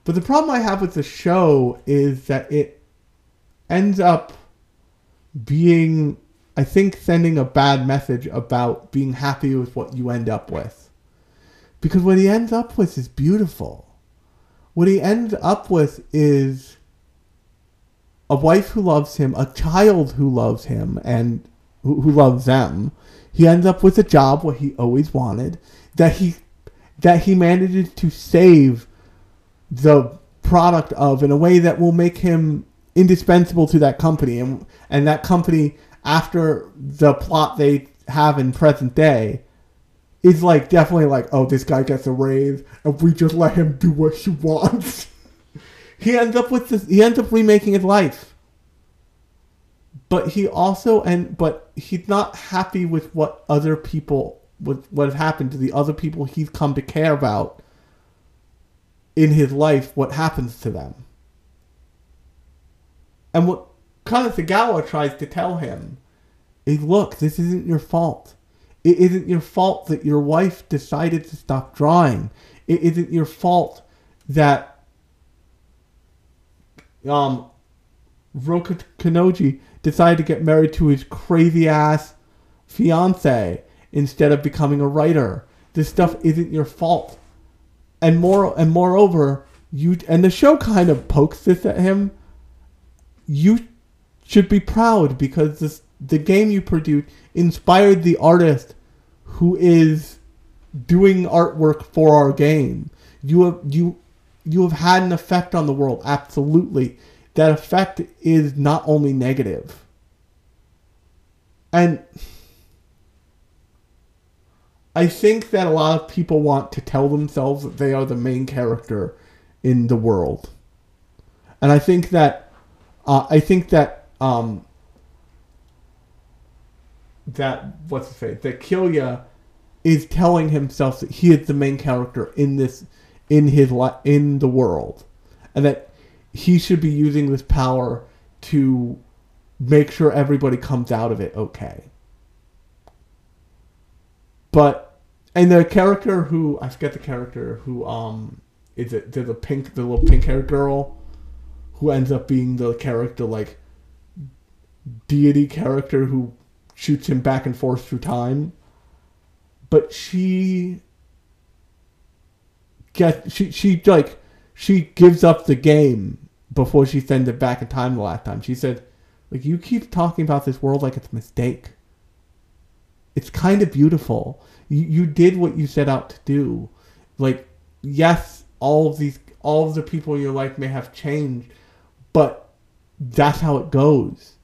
But the problem I have with the show is that it ends up being, I think, sending a bad message about being happy with what you end up with. Because what he ends up with is beautiful. What he ends up with is a wife who loves him, a child who loves him, and who, loves them, he ends up with a job what he always wanted that he that he manages to save the product of in a way that will make him indispensable to that company and and that company after the plot they have in present day is like definitely like oh this guy gets a raise and we just let him do what he wants. He ends up with this he ends up remaking his life. But he also and but he's not happy with what other people with what has happened to the other people he's come to care about in his life what happens to them. And what Kanetsugawa tries to tell him is look this isn't your fault it isn't your fault that your wife decided to stop drawing it isn't your fault that um Roka Kanoji decided to get married to his crazy ass fiance instead of becoming a writer. This stuff isn't your fault. And more and moreover, you and the show kind of pokes this at him. You should be proud because this the game you produced inspired the artist who is doing artwork for our game. You have you you have had an effect on the world, absolutely that effect is not only negative. And I think that a lot of people want to tell themselves that they are the main character in the world. And I think that uh, I think that um, that what's the say that Killya is telling himself that he is the main character in this in his in the world, and that he should be using this power to make sure everybody comes out of it okay. But and the character who I forget the character who um is it the pink the little pink haired girl who ends up being the character like deity character who shoots him back and forth through time. But she get she she like she gives up the game before she sent it back in time the last time. She said, like, you keep talking about this world like it's a mistake. It's kind of beautiful. You, you did what you set out to do. Like, yes, all of these, all of the people in your life may have changed, but that's how it goes.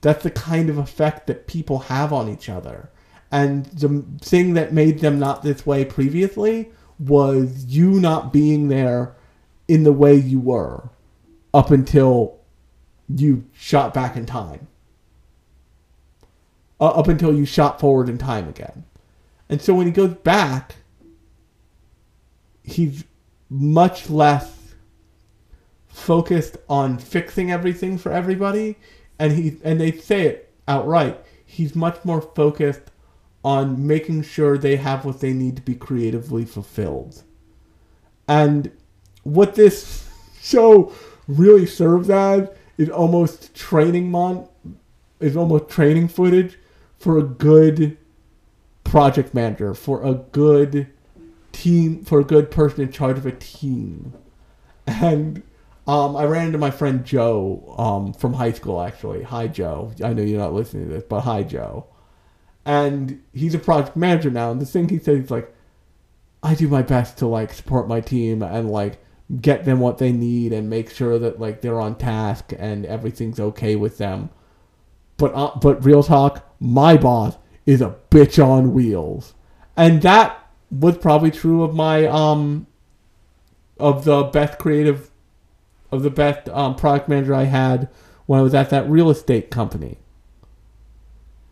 That's the kind of effect that people have on each other. And the thing that made them not this way previously was you not being there in the way you were up until you shot back in time. Uh, up until you shot forward in time again. And so when he goes back, he's much less focused on fixing everything for everybody and he and they say it outright he's much more focused on making sure they have what they need to be creatively fulfilled and what this show really serves as is almost training mon is almost training footage for a good project manager for a good team for a good person in charge of a team. And um, I ran into my friend Joe um, from high school, actually. Hi, Joe. I know you're not listening to this, but hi, Joe. And he's a project manager now. And the thing he says, he's like, I do my best to like support my team and like get them what they need and make sure that like they're on task and everything's okay with them. But uh, but real talk, my boss is a bitch on wheels, and that was probably true of my um of the best creative of the best um, product manager I had when I was at that real estate company.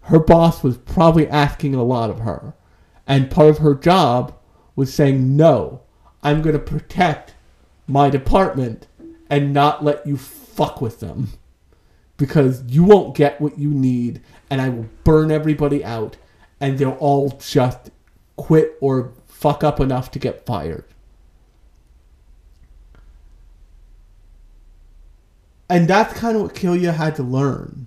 Her boss was probably asking a lot of her, and part of her job was saying, "No, I'm going to protect my department and not let you fuck with them." Because you won't get what you need, and I will burn everybody out, and they'll all just quit or fuck up enough to get fired. And that's kind of what Killia had to learn.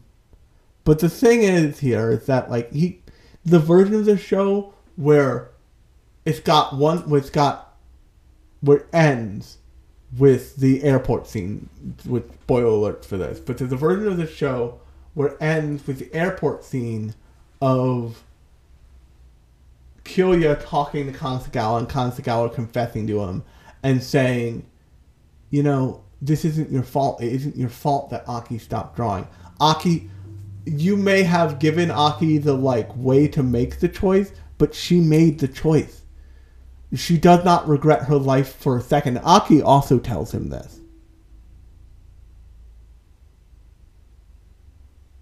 But the thing is here is that like he the version of the show where it's got one where it's got where it ends with the airport scene with spoiler alert for this. But there's a version of the show where it ends with the airport scene of Killia talking to Kanagawa and Kanagawa confessing to him and saying, you know, this isn't your fault. It isn't your fault that Aki stopped drawing. Aki, you may have given Aki the like way to make the choice, but she made the choice. She does not regret her life for a second. Aki also tells him this.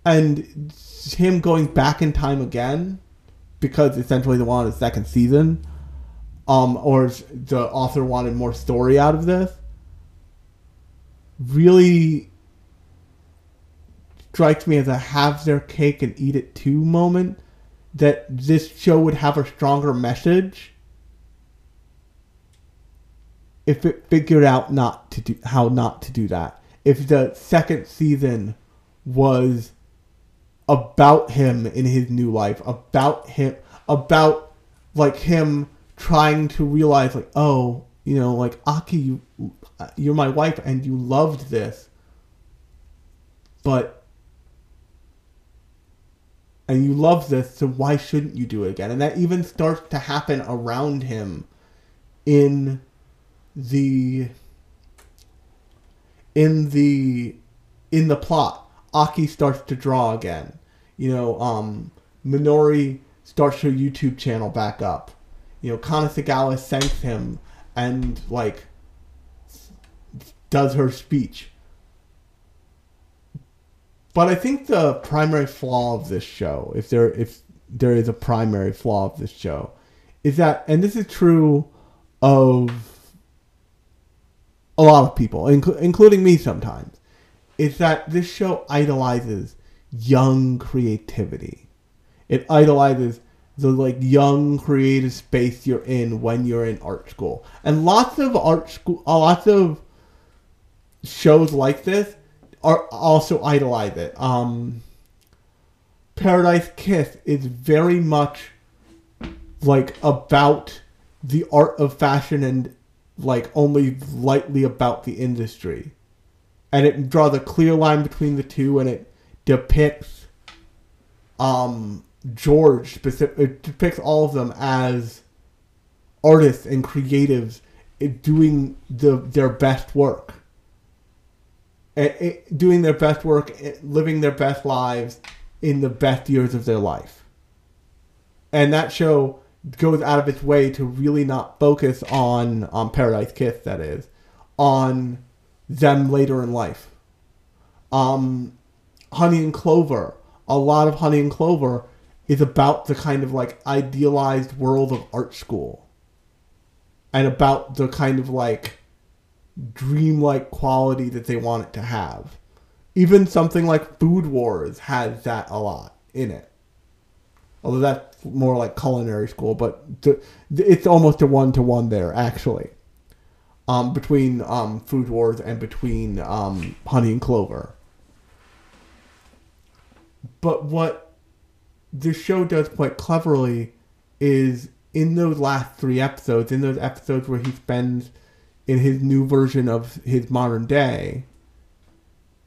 And him going back in time again because essentially they wanted a second season, um, or the author wanted more story out of this, really strikes me as a have their cake and eat it too moment. That this show would have a stronger message if it figured out not to do how not to do that. If the second season was about him in his new life, about him, about like him trying to realize like, oh, you know, like Aki, you're my wife and you loved this, but and you love this, so why shouldn't you do it again? And that even starts to happen around him in the in the in the plot. Aki starts to draw again you know, um, Minori starts her YouTube channel back up. You know, Kanagawa thanks him and like does her speech. But I think the primary flaw of this show, if there if there is a primary flaw of this show, is that and this is true of a lot of people, inc- including me sometimes, is that this show idolizes young creativity. It idolizes the like young creative space you're in when you're in art school. And lots of art school uh, lots of shows like this are also idolize it. Um Paradise Kiss is very much like about the art of fashion and like only lightly about the industry. And it draws a clear line between the two and it depicts um, George specific it depicts all of them as artists and creatives doing the their best work Eh, eh, doing their best work eh, living their best lives in the best years of their life and that show goes out of its way to really not focus on on Paradise Kiss. That is on them later in life. Um, Honey and Clover. A lot of Honey and Clover is about the kind of like idealized world of art school and about the kind of like dreamlike quality that they want it to have. Even something like Food Wars has that a lot in it. Although that's more like culinary school, but it's almost a one to one there actually. Um, between um, Food Wars and between um, Honey and Clover. But what the show does quite cleverly is in those last three episodes, in those episodes where he spends in his new version of his modern day,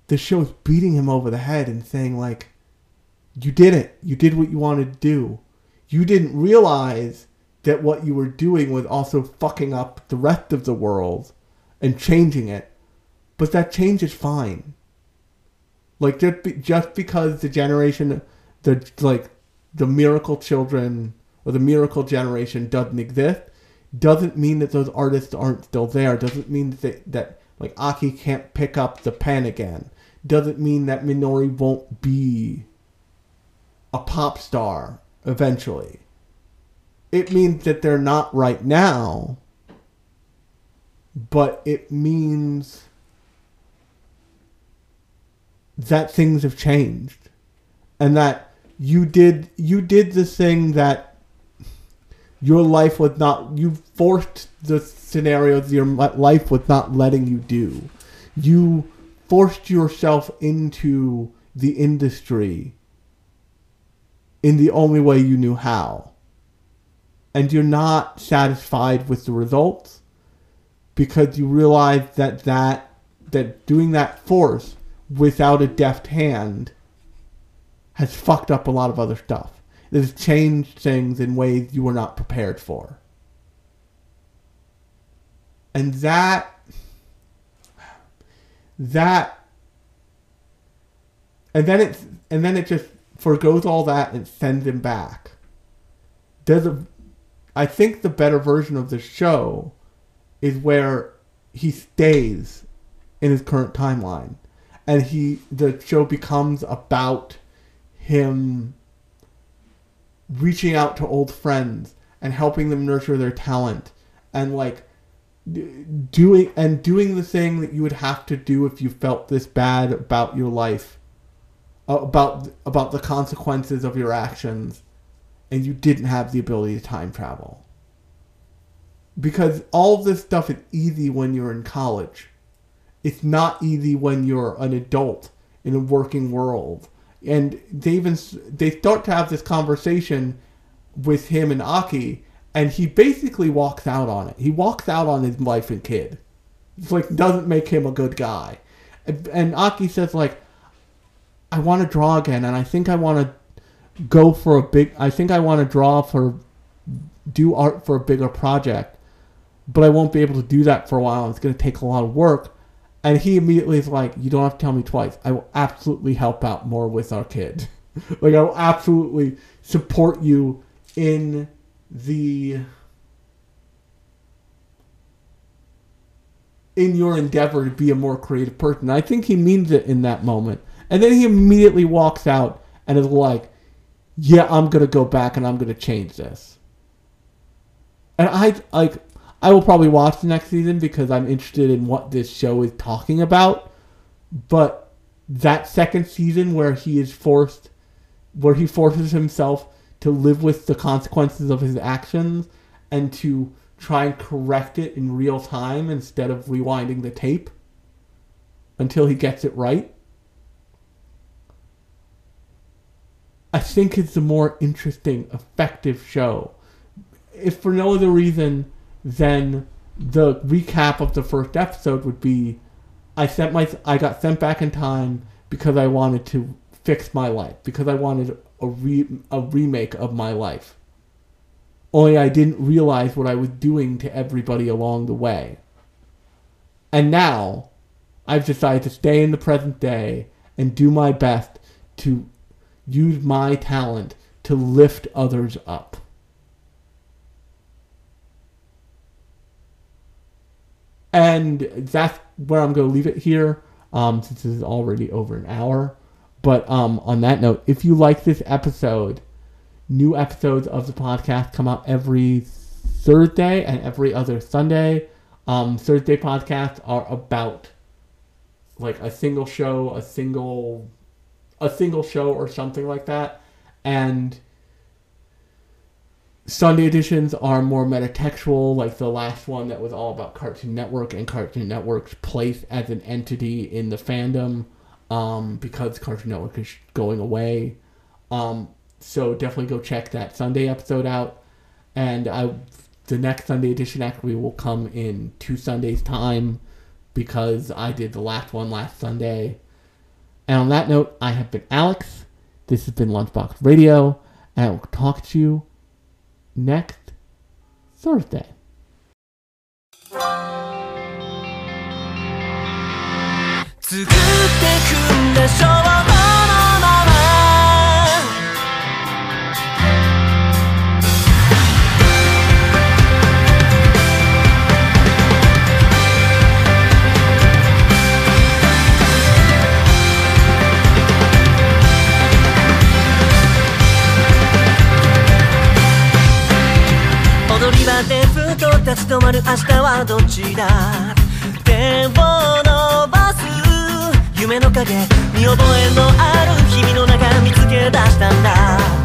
the show is beating him over the head and saying like, "You did it. You did what you wanted to do. You didn't realize that what you were doing was also fucking up the rest of the world and changing it, but that change is fine. Like just be, just because the generation, the like the miracle children or the miracle generation doesn't exist, doesn't mean that those artists aren't still there. Doesn't mean that they, that like Aki can't pick up the pen again. Doesn't mean that Minori won't be a pop star eventually. It means that they're not right now, but it means that things have changed and that you did you did the thing that your life was not you forced the scenarios your life was not letting you do. You forced yourself into the industry in the only way you knew how. And you're not satisfied with the results because you realize that that that doing that force without a deft hand has fucked up a lot of other stuff that has changed things in ways you were not prepared for. And that that and then it and then it just forgoes all that and sends him back. There's a I think the better version of the show is where he stays in his current timeline and he the show becomes about him reaching out to old friends and helping them nurture their talent and like doing and doing the thing that you would have to do if you felt this bad about your life about about the consequences of your actions and you didn't have the ability to time travel. Because all of this stuff is easy when you're in college. It's not easy when you're an adult in a working world and they even they start to have this conversation with him and Aki, and he basically walks out on it. He walks out on his wife and kid. It's like doesn't make him a good guy. And, and Aki says like, I want to draw again, and I think I want to go for a big. I think I want to draw for do art for a bigger project, but I won't be able to do that for a while. It's going to take a lot of work. And he immediately is like, "You don't have to tell me twice. I will absolutely help out more with our kid. like I will absolutely support you in the in your endeavor to be a more creative person." I think he means it in that moment. And then he immediately walks out and is like, "Yeah, I'm going to go back and I'm going to change this." And I like I will probably watch the next season because I'm interested in what this show is talking about. But that second season where he is forced, where he forces himself to live with the consequences of his actions and to try and correct it in real time instead of rewinding the tape until he gets it right. I think it's a more interesting, effective show. If for no other reason then the recap of the first episode would be I sent my I got sent back in time because I wanted to fix my life because I wanted a re, a remake of my life. Only I didn't realize what I was doing to everybody along the way. And now I've decided to stay in the present day and do my best to use my talent to to lift others up. And that's where I'm going to leave it here, um, since this is already over an hour. But um, on that note, if you like this episode, new episodes of the podcast come out every Thursday and every other Sunday. Um, Thursday podcasts are about like a single show, a single, a single show or something like that, and Sunday editions are more metatextual, like the last one that was all about Cartoon Network and Cartoon Network's place as an entity in the fandom, um, because Cartoon Network is going away. Um, so definitely go check that Sunday episode out, and I, the next Sunday edition actually will come in two Sundays time, because I did the last one last Sunday. And on that note, I have been Alex. This has been Lunchbox Radio, and I will talk to you next Thursday. 作ってくんでしょうり場でふと立ち止まる明日はどっちだ手を伸ばす夢の影。見覚えのある日々の中見つけ出したんだ。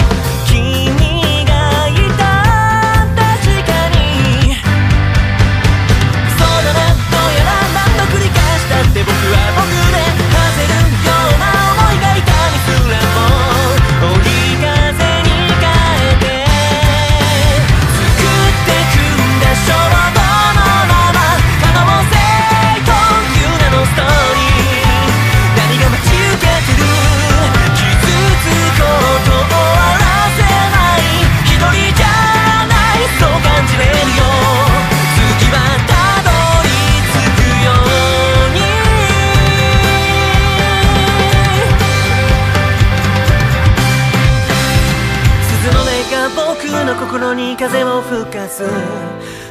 の心に風を吹かす。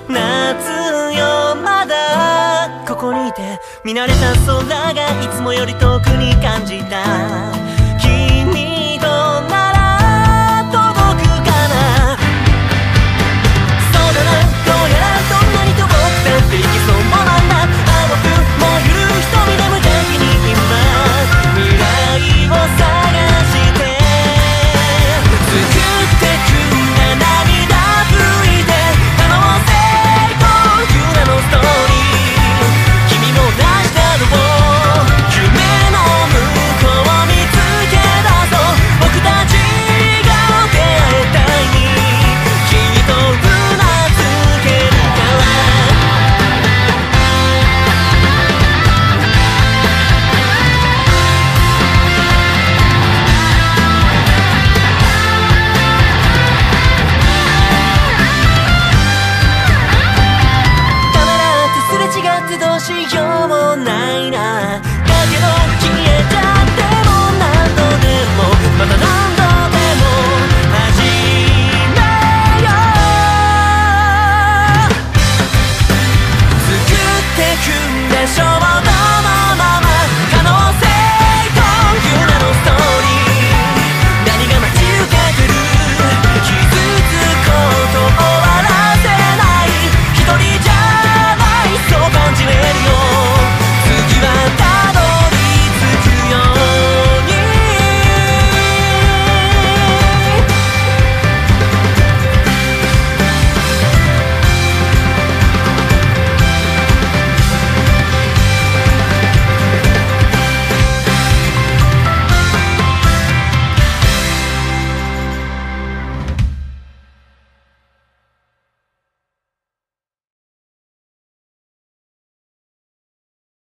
夏よまだここにいて。見慣れた空がいつもより遠くに感じた。